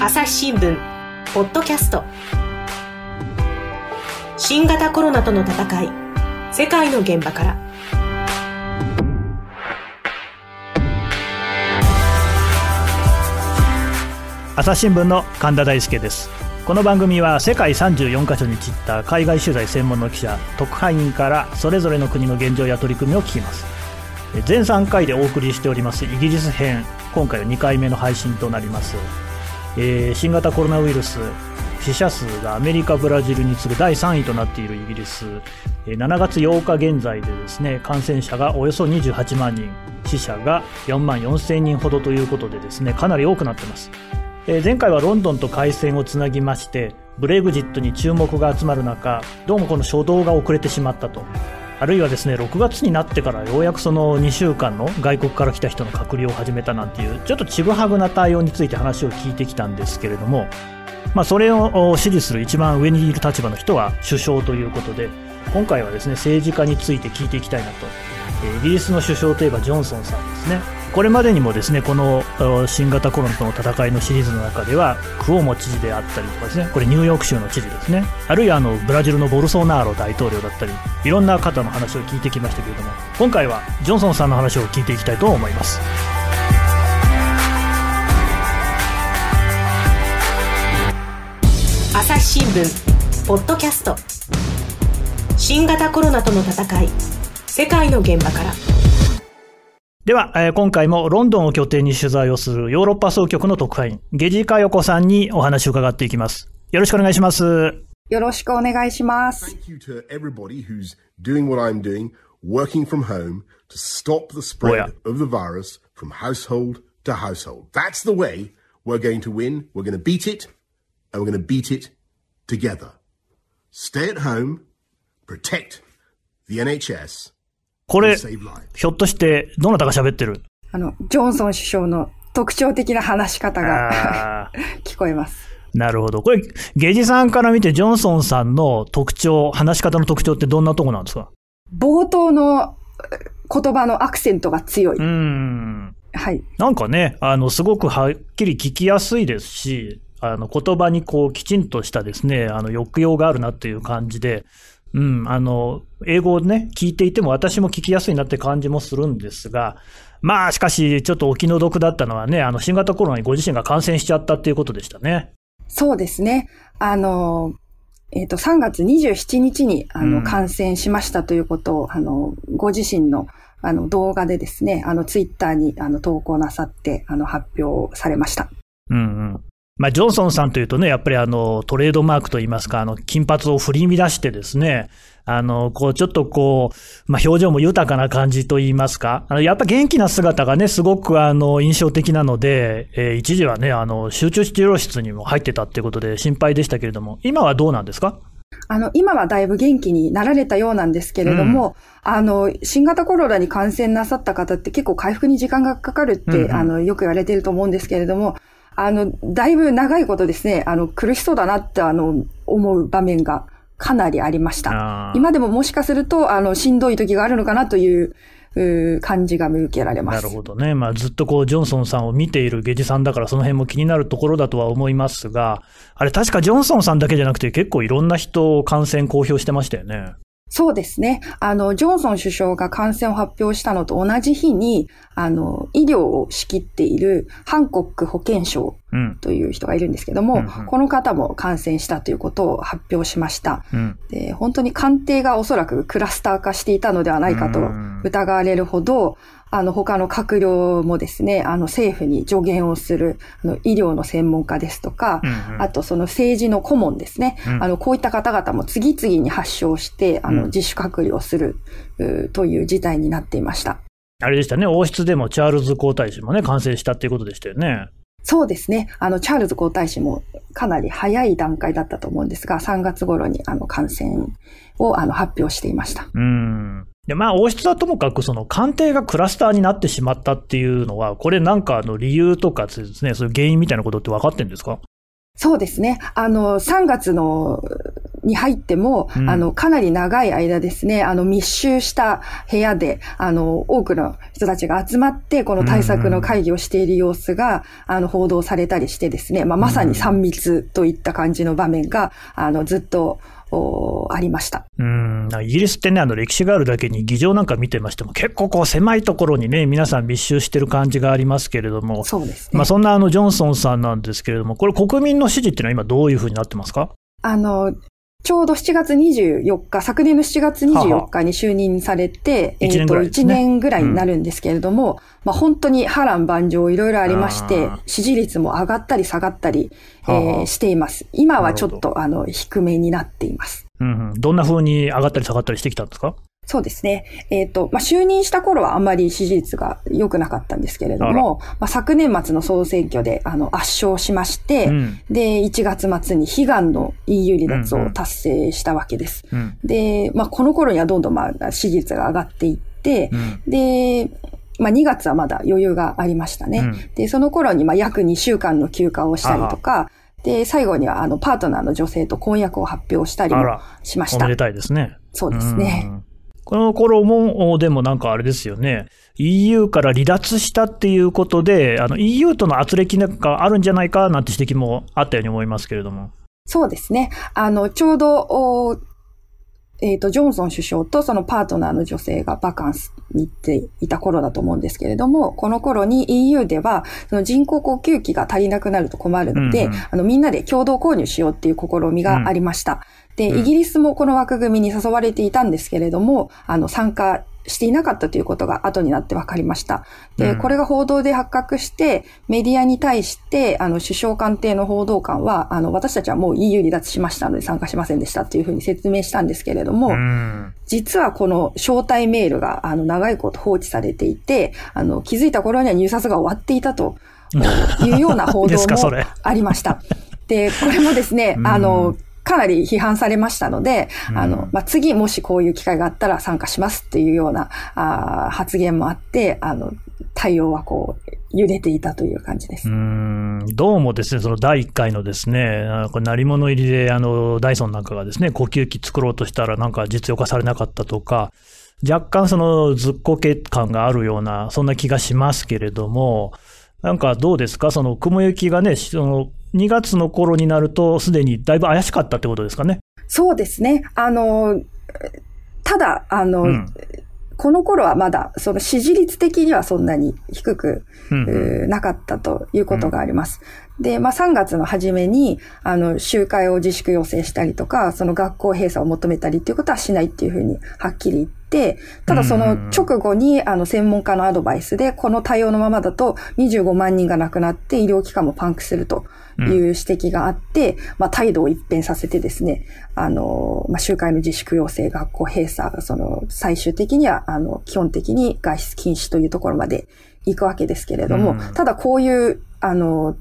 朝日新聞ポッドキャスト。新型コロナとの戦い世界の現場から。朝日新聞の神田大輔です。この番組は世界34カ所に散った海外取材専門の記者特派員からそれぞれの国の現状や取り組みを聞きます。全3回でお送りしておりますイギリス編今回は2回目の配信となります、えー、新型コロナウイルス死者数がアメリカ、ブラジルに次ぐ第3位となっているイギリス、7月8日現在でですね感染者がおよそ28万人、死者が4万4000人ほどということでですねかなり多くなってます。えー、前回はロンドンと回線をつなぎましてブレグジットに注目が集まる中どうもこの初動が遅れてしまったとあるいはですね6月になってからようやくその2週間の外国から来た人の隔離を始めたなんていうちょっとちぐはぐな対応について話を聞いてきたんですけれども、まあ、それを支持する一番上にいる立場の人は首相ということで今回はですね政治家について聞いていきたいなと。イギリスの首相といえばジョンソンさんですね。これまでにもですねこの新型コロナとの戦いのシリーズの中ではクオモ知事であったりとかですねこれニューヨーク州の知事ですね。あるいはあのブラジルのボルソナーロ大統領だったりいろんな方の話を聞いてきましたけれども今回はジョンソンさんの話を聞いていきたいと思います。朝日新聞ポッドキャスト。新型コロナとの戦い世界の現場から。では、今回もロンドンを拠点に取材をするヨーロッパ総局の特派員、ゲジカヨコさんにお話を伺っていきます。よろしくお願いします。よろしくお願いします。the NHS, これ、ひょっとして、どなたが喋ってる？あの、ジョンソン首相の特徴的な話し方が 聞こえます。なるほど。これ、ゲジさんから見て、ジョンソンさんの特徴、話し方の特徴ってどんなとこなんですか？冒頭の言葉のアクセントが強い。うん。はい。なんかね、あの、すごくはっきり聞きやすいですし、あの、言葉にこう、きちんとしたですね、あの、抑揚があるなっていう感じで、うん、あの、英語をね、聞いていても私も聞きやすいなって感じもするんですが、まあ、しかし、ちょっとお気の毒だったのはね、あの、新型コロナにご自身が感染しちゃったっていうことでしたね。そうですね。あの、えっ、ー、と、3月27日に、あの、感染しましたということを、うん、あの、ご自身の、あの、動画でですね、あの、ツイッターに、あの、投稿なさって、あの、発表されました。うんうん。まあ、ジョンソンさんというとね、やっぱりあの、トレードマークといいますか、あの、金髪を振り乱してですね、あの、こう、ちょっとこう、まあ、表情も豊かな感じといいますか、あの、やっぱ元気な姿がね、すごくあの、印象的なので、えー、一時はね、あの、集中治療室にも入ってたっていうことで心配でしたけれども、今はどうなんですか？あの、今はだいぶ元気になられたようなんですけれども、うん、あの、新型コロナに感染なさった方って結構回復に時間がかかるって、うんうん、あの、よく言われていると思うんですけれども、あの、だいぶ長いことですね、あの、苦しそうだなって、あの、思う場面がかなりありました。今でももしかすると、あの、しんどい時があるのかなという、う感じが見受けられます。なるほどね。まあ、ずっとこう、ジョンソンさんを見ているゲジさんだから、その辺も気になるところだとは思いますが、あれ、確かジョンソンさんだけじゃなくて、結構いろんな人、感染公表してましたよね。そうですね。あの、ジョンソン首相が感染を発表したのと同じ日に、あの、医療を仕切っているハンコック保健省という人がいるんですけども、うんうんうん、この方も感染したということを発表しました、うん、で。本当に官邸がおそらくクラスター化していたのではないかと疑われるほど、あの、他の閣僚もですね、あの、政府に助言をする、あの、医療の専門家ですとか、うんうん、あとその政治の顧問ですね、うん、あの、こういった方々も次々に発症して、あの、自主隔離をする、という事態になっていました。あれでしたね、王室でもチャールズ皇太子もね、感染したっていうことでしたよね。そうですね。あの、チャールズ皇太子もかなり早い段階だったと思うんですが、3月頃にあの感染をあの発表していました。うん。で、まあ、王室はともかく、その、官邸がクラスターになってしまったっていうのは、これなんかの理由とかですね、そういう原因みたいなことって分かってるんですか？そうですね。あの、3月のに入っても、うん、あの、かなり長い間ですね、あの、密集した部屋で、あの、多くの人たちが集まって、この対策の会議をしている様子が、うん、あの、報道されたりしてですね、まあ、まさに3密といった感じの場面が、あの、ずっと、ありました。うん、イギリスってね、あの歴史があるだけに、議場なんか見てましても、結構こう狭いところにね、皆さん密集してる感じがありますけれども、そうですね。まあ、そんなあのジョンソンさんなんですけれども、これ、国民の支持っていうのは今、どういうふうになってますか？あの、ちょうど7月24日、昨年の7月24日に就任されて、ははえっ、ー、と、1年ぐらいになるんですけれども、うん、まあ本当に波乱万丈いろいろありまして、支持率も上がったり下がったり、えー、しています。今はちょっと、あの、低めになっています。うん、うん、どんな風に上がったり下がったりしてきたんですか？そうですね。えっ、ー、と、まあ、就任した頃はあんまり支持率が良くなかったんですけれども、まあ、昨年末の総選挙で、あの、圧勝しまして、うん、で、1月末に悲願の EU 離脱を達成したわけです。うんうん、で、まあ、この頃にはどんどん、まあ、支持率が上がっていって、うん、で、まあ、2月はまだ余裕がありましたね。うん、で、その頃に、まあ、約2週間の休暇をしたりとか、で、最後には、あの、パートナーの女性と婚約を発表したりもしました。おめでたいですね。そうですね。この頃も、でもなんかあれですよね。EU から離脱したっていうことで、あの EU との圧力なんかあるんじゃないかなんて指摘もあったように思いますけれども。そうですね。あの、ちょうど、えっ、ー、と、ジョンソン首相とそのパートナーの女性がバカンスに行っていた頃だと思うんですけれども、この頃に EU では、その人工呼吸器が足りなくなると困るので、うんうん、あの、みんなで共同購入しようっていう試みがありました。うんで、イギリスもこの枠組みに誘われていたんですけれども、あの、参加していなかったということが後になって分かりました。で、これが報道で発覚して、メディアに対して、あの、首相官邸の報道官は、あの、私たちはもう EU 離脱しましたので参加しませんでしたっていうふうに説明したんですけれども、実はこの招待メールが、あの、長いこと放置されていて、あの、気づいた頃には入札が終わっていたと いうような報道もありました。で、これもですね、あの、かなり批判されましたので、うん、あの、まあ、次もしこういう機会があったら参加しますっていうようなあ発言もあって、あの、対応はこう、揺れていたという感じです。うん、どうもですね、その第1回のですね、これ、鳴り物入りで、あの、ダイソンなんかがですね、呼吸器作ろうとしたらなんか実用化されなかったとか、若干そのずっこけ感があるような、そんな気がしますけれども、なんかどうですか？その雲行きがね、その2月の頃になると、すでにだいぶ怪しかったってことですかね。そうですね。あの、ただ、あの、うん、この頃はまだ、その支持率的にはそんなに低く、うん、なかったということがあります。うん、で、まあ3月の初めに、あの、集会を自粛要請したりとか、その学校閉鎖を求めたりっていうことはしないっていうふうにはっきり言って、ただその直後に、あの、専門家のアドバイスで、この対応のままだと25万人が亡くなって医療機関もパンクすると。いう指摘があって、うん、まあ、態度を一変させてですね、あの、まあ、集会の自粛要請、学校閉鎖、その、最終的には、あの、基本的に外出禁止というところまで行くわけですけれども、うん、ただこういう、あの、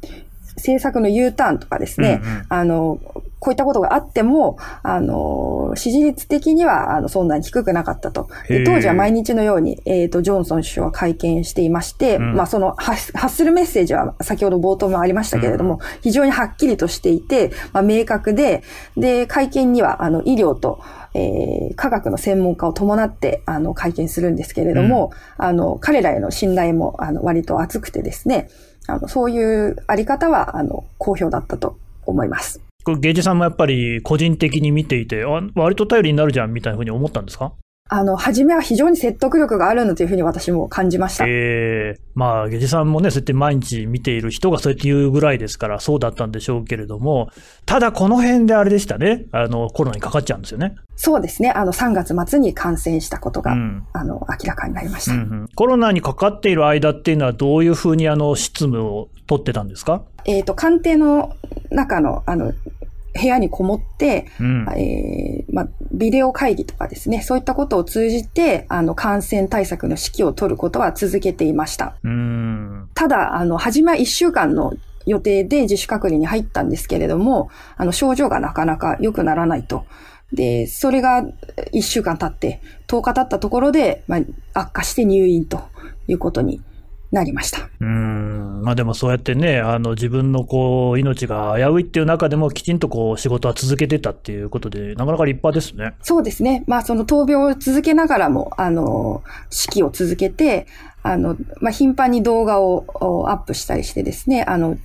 政策の U ターンとかですね、うんうん、あの、こういったことがあっても、あの、支持率的には、あの、そんなに低くなかったと。当時は毎日のように、えっ、ー、と、ジョンソン首相は会見していまして、うん、まあ、その発、発するメッセージは、先ほど冒頭もありましたけれども、うん、非常にはっきりとしていて、まあ、明確で、で、会見には、あの、医療と、えー、科学の専門家を伴って、あの、会見するんですけれども、うん、あの、彼らへの信頼も、あの、割と厚くてですね、あの、そういうあり方は、あの、好評だったと思います。これ、ゲージさんもやっぱり個人的に見ていて、あ割と頼りになるじゃんみたいなふうに思ったんですか？あの、初めは非常に説得力があるんだというふうに私も感じました。ええー、まあ、ゲジさんもね、そうやって毎日見ている人がそうやって言うぐらいですから、そうだったんでしょうけれども、ただこの辺であれでしたね、あの、コロナにかかっちゃうんですよね。そうですね。あの、3月末に感染したことが、うん、あの、明らかになりました、うんうん。コロナにかかっている間っていうのは、どういうふうにあの、執務を取ってたんですか？えっ、と、官邸の中の、あの、部屋にこもって、うん、えー、まあ、ビデオ会議とかですね、そういったことを通じて、あの、感染対策の指揮を取ることは続けていました。ただ、あの、初めは1週間の予定で自主隔離に入ったんですけれども、あの、症状がなかなか良くならないと。で、それが1週間経って、10日経ったところで、まあ、悪化して入院ということになりました。うん。まあでもそうやってね、あの自分のこう、命が危ういっていう中でもきちんとこう、仕事は続けてたっていうことで、なかなか立派ですね。そうですね。まあその闘病を続けながらも、あの、指揮を続けて、あの、まあ頻繁に動画をアップしたりしてですね、あの、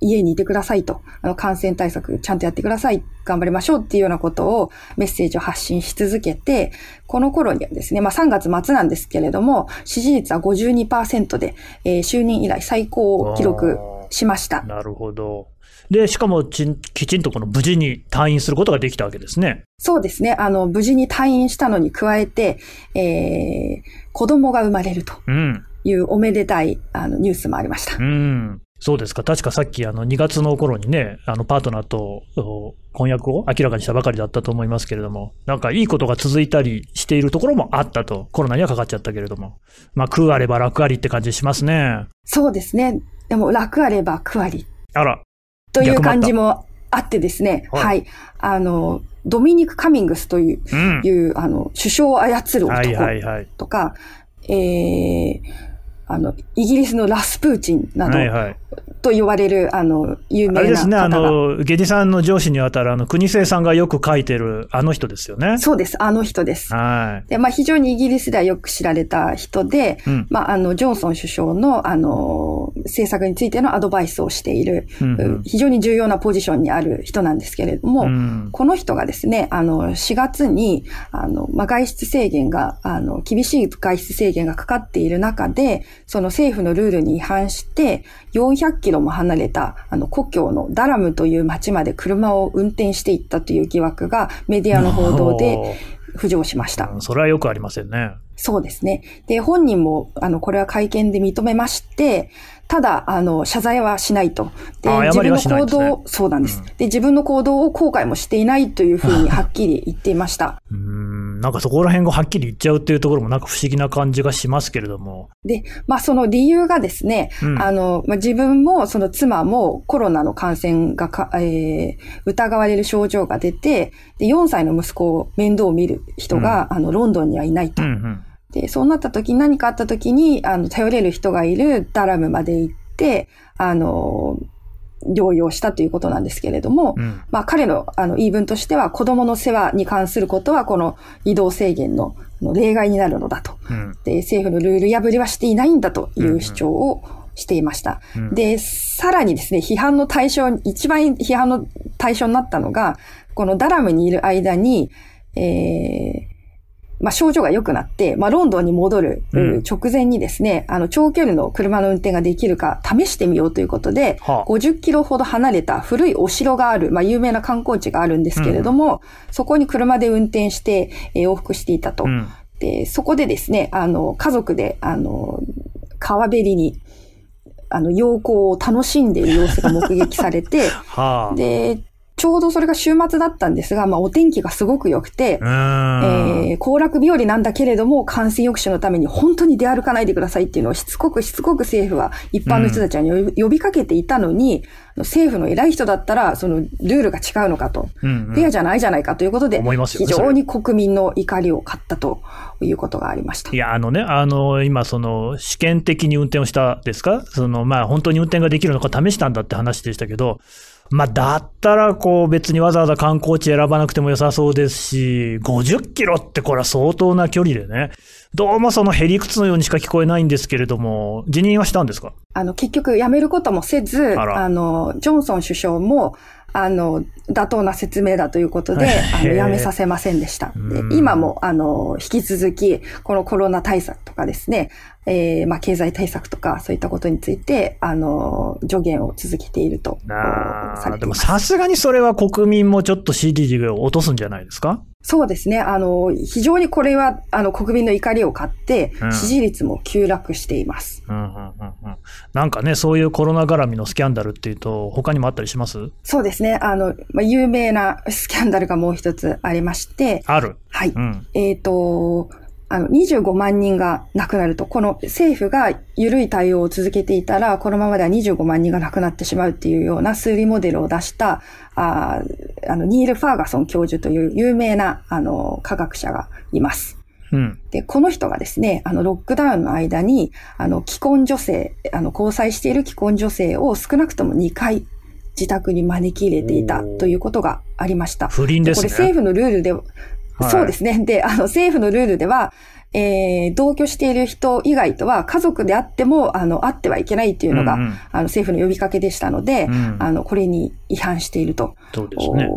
家にいてくださいと、あの、感染対策ちゃんとやってください、頑張りましょうっていうようなことをメッセージを発信し続けて、この頃にはですね、まあ3月末なんですけれども、支持率は52%で、えー、就任以来最高を記録しました。なるほど。で、しかもちきちんとこの無事に退院することができたわけですね。そうですね。あの、無事に退院したのに加えて、えー、子供が生まれるというおめでたい、あのニュースもありました。うん。そうですか。確かさっきあの2月の頃にね、あのパートナーと婚約を明らかにしたばかりだったと思いますけれども、なんかいいことが続いたりしているところもあったと。コロナにはかかっちゃったけれども。まあ、空あれば楽ありって感じしますね。そうですね。でも楽あれば苦あり。あら。という感じもあってですね。はい、はい。あの、ドミニク・カミングスという、うん、いうあの、首相を操る男とか、はいはいはい、えー、あの、イギリスのラスプーチンなど、はいはい、と言われる、あの、有名なあれですね、あの、ゲディさんの上司にあたる、あの、国生さんがよく書いてる、あの人ですよね。そうです、あの人です。はい。で、まあ、非常にイギリスではよく知られた人で、うん、まあ、あの、ジョンソン首相の、あの、政策についてのアドバイスをしている、うんうん、非常に重要なポジションにある人なんですけれども、うん、この人がですね、あの、4月に、あの、まあ、外出制限が、あの、厳しい外出制限がかかっている中で、その政府のルールに違反して、400キロも離れた、あの、故郷のダラムという町まで車を運転していったという疑惑がメディアの報道で浮上しました。それはよくありませんね。そうですね。で、本人も、あの、これは会見で認めまして、ただ、あの、謝罪はしないと。で、自分の行動、ね、そうなんです、うん、で、自分の行動を後悔もしていないというふうにはっきり言っていました。うん、なんかそこら辺がはっきり言っちゃうっていうところもなんか不思議な感じがしますけれども。で、まあその理由がですね、うん、あの、まあ、自分もその妻もコロナの感染がか、えー、疑われる症状が出て、で、4歳の息子を面倒を見る人が、うん、あの、ロンドンにはいないと。うんうんで、そうなった時に何かあった時に、あの、頼れる人がいるダラムまで行って、あの、療養したということなんですけれども、うん、まあ彼のあの言い分としては子供の世話に関することはこの移動制限の例外になるのだと、うん、で。政府のルール破りはしていないんだという主張をしていました。うん、で、さらにですね、批判の対象、一番批判の対象になったのが、このダラムにいる間に、えー、まあ、症状が良くなって、まあ、ロンドンに戻る直前にですね、うん、あの、長距離の車の運転ができるか試してみようということで、はあ、50キロほど離れた古いお城がある、まあ、有名な観光地があるんですけれども、うん、そこに車で運転して、えー、往復していたと。うん、で、そこでですね、あの、家族で、あの、川べりに、あの、陽光を楽しんでいる様子が目撃されて、はあ、で、ちょうどそれが週末だったんですが、まあお天気がすごく良くて、えー、行楽日和なんだけれども、感染抑止のために本当に出歩かないでくださいっていうのをしつこくしつこく政府は一般の人たちに呼びかけていたのに、政府の偉い人だったら、そのルールが違うのかと、うんうん、フェアじゃないじゃないかということで、ね、非常に国民の怒りを買ったということがありました。いや、あのね、あの、今、その、試験的に運転をしたですか？その、まあ、本当に運転ができるのか試したんだって話でしたけど、まあ、だったら、こう、別にわざわざ観光地選ばなくても良さそうですし、50キロってこれは相当な距離でね。どうもそのへりくつのようにしか聞こえないんですけれども、辞任はしたんですか？あの、結局辞めることもせず、あの、ジョンソン首相も、あの、妥当な説明だということで、あの、やめさせませんでした。で今も、あの、引き続き、このコロナ対策とかですね、えー、まあ、経済対策とか、そういったことについて、あの、助言を続けているとされています。でもさすがにそれは国民もちょっと CDG を落とすんじゃないですか？そうですね。あの、非常にこれは、あの、国民の怒りを買って、支持率も急落しています。うんうんうんうん、なんかね、そういうコロナ絡みのスキャンダルっていうと、他にもあったりします？そうですね。あの、まあ、有名なスキャンダルがもう一つありまして。あるはい。うん、えっ、ー、と、あの、25万人が亡くなると、この政府が緩い対応を続けていたら、このままでは25万人が亡くなってしまうっていうような数理モデルを出した、ああの、ニール・ファーガソン教授という有名な、あの、科学者がいます。うん、で、この人がですね、あの、ロックダウンの間に、あの、既婚女性、あの、交際している既婚女性を少なくとも2回、自宅に招き入れていたということがありました。不倫ですね。これ政府のルールで、はい、そうですね。で、あの、政府のルールでは、えー、同居している人以外とは家族であっても、あの、会ってはいけないっていうのが、うんうん、あの、政府の呼びかけでしたので、うん、あの、これに違反していると。そうですね。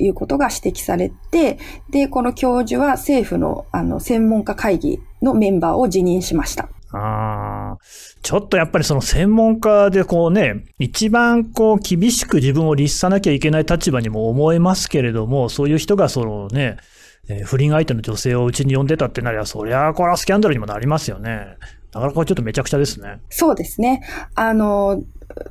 いうことが指摘されて、で、この教授は政府の、あの、専門家会議のメンバーを辞任しました。ああ、ちょっとやっぱりその専門家でこうね、一番こう厳しく自分を律さなきゃいけない立場にも思えますけれども、そういう人がそのね、えー、不倫相手の女性をうちに呼んでたってなりゃ、そりゃ、これはスキャンダルにもなりますよね。なかなかちょっとめちゃくちゃですね。そうですね。あの、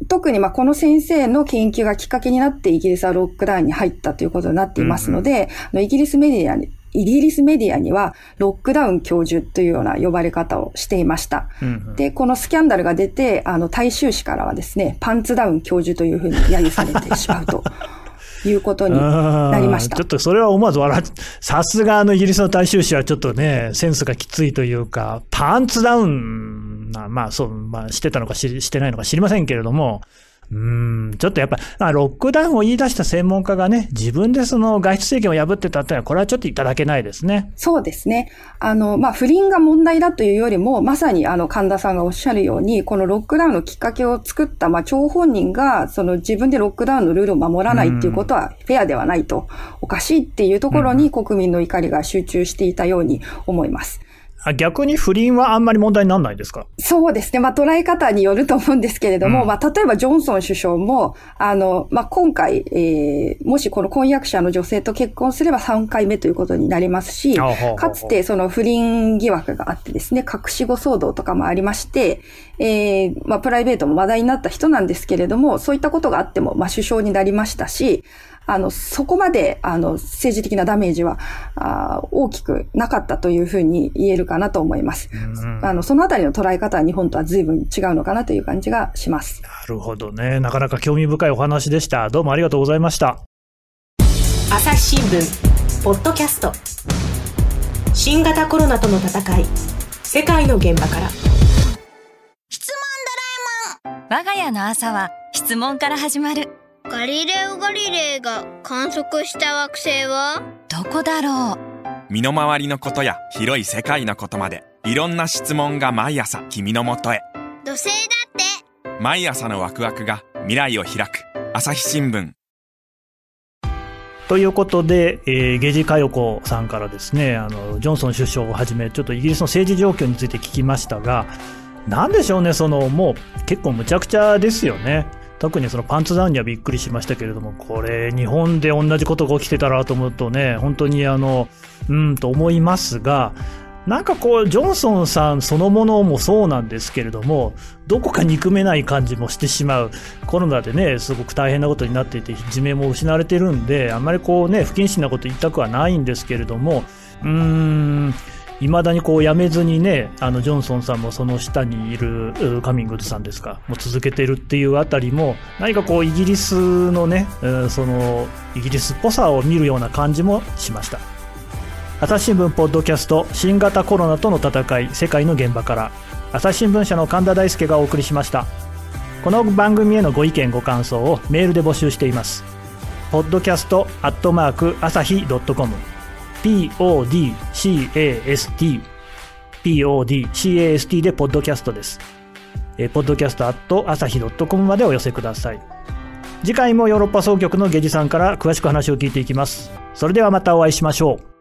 特にまあこの先生の研究がきっかけになってイギリスはロックダウンに入ったということになっていますので、うんうん、イギリスメディアにイギリスメディアには、ロックダウン教授というような呼ばれ方をしていました。うんうん、で、このスキャンダルが出て、あの、大衆紙からはですね、パンツダウン教授というふうに揶揄されてしまうと。いうことになりました。ちょっとそれは思わず笑っ、さすがあのイギリスの大衆紙はちょっとね、センスがきついというか、パンツダウンな、まあそう、まあしてたのかしてないのか知りませんけれども、うん、ちょっとやっぱ、ロックダウンを言い出した専門家がね、自分でその外出制限を破ってたってのは、これはちょっといただけないですね。そうですね。あの、まあ、不倫が問題だというよりも、まさにあの、神田さんがおっしゃるように、このロックダウンのきっかけを作った、まあ、張本人が、その自分でロックダウンのルールを守らないっていうことはフェアではないと、おかしいっていうところに国民の怒りが集中していたように思います。逆に不倫はあんまり問題にならないですか？そうですね。まあ捉え方によると思うんですけれども、うん、まあ例えばジョンソン首相も、あの、まあ今回、えー、もしこの婚約者の女性と結婚すれば3回目ということになりますし、かつてその不倫疑惑があってですね、隠し子騒動とかもありまして、えー、まあプライベートも話題になった人なんですけれども、そういったことがあっても、まあ首相になりましたし、あの、そこまで、あの、政治的なダメージは、あ大きくなかったというふうに言えるかなと思います。あの、そのあたりの捉え方は日本とは随分違うのかなという感じがします。なるほどね。なかなか興味深いお話でした。どうもありがとうございました。朝日新聞、ポッドキャスト。新型コロナとの戦い、世界の現場から。質問ドラえもん我が家の朝は質問から始まる。ガリレオ・ガリレイが観測した惑星は？どこだろう？身の回りのことや広い世界のことまでいろんな質問が毎朝君のもとへ。土星だって。毎朝のワクワクが未来を開く。朝日新聞。ということで、えー、ゲジカヨコさんからですね、あの、ジョンソン首相をはじめ、ちょっとイギリスの政治状況について聞きましたが、なんでしょうね、その、もう結構むちゃくちゃですよね。特にそのパンツダウンにはびっくりしましたけれども、これ、日本で同じことが起きてたらと思うとね、本当にあの、うんと思いますが、なんかこう、ジョンソンさんそのものもそうなんですけれども、どこか憎めない感じもしてしまう。コロナでね、すごく大変なことになっていて、自明も失われてるんで、あんまりこうね、不謹慎なこと言いたくはないんですけれども、うーん、いまだにこうやめずにね、あの、ジョンソンさんもその下にいるカミングズさんですか、もう続けてるっていうあたりも、何かこうイギリスのね、その、イギリスっぽさを見るような感じもしました。朝日新聞ポッドキャスト、新型コロナとの戦い、世界の現場から、朝日新聞社の神田大輔がお送りしました。この番組へのご意見ご感想をメールで募集しています。podcast アットマーク朝日 .com podcast, podcast でポッドキャストです。えー、ポッドキャストアット朝日 .com までお寄せください。次回もヨーロッパ総局のゲジさんから詳しく話を聞いていきます。それではまたお会いしましょう。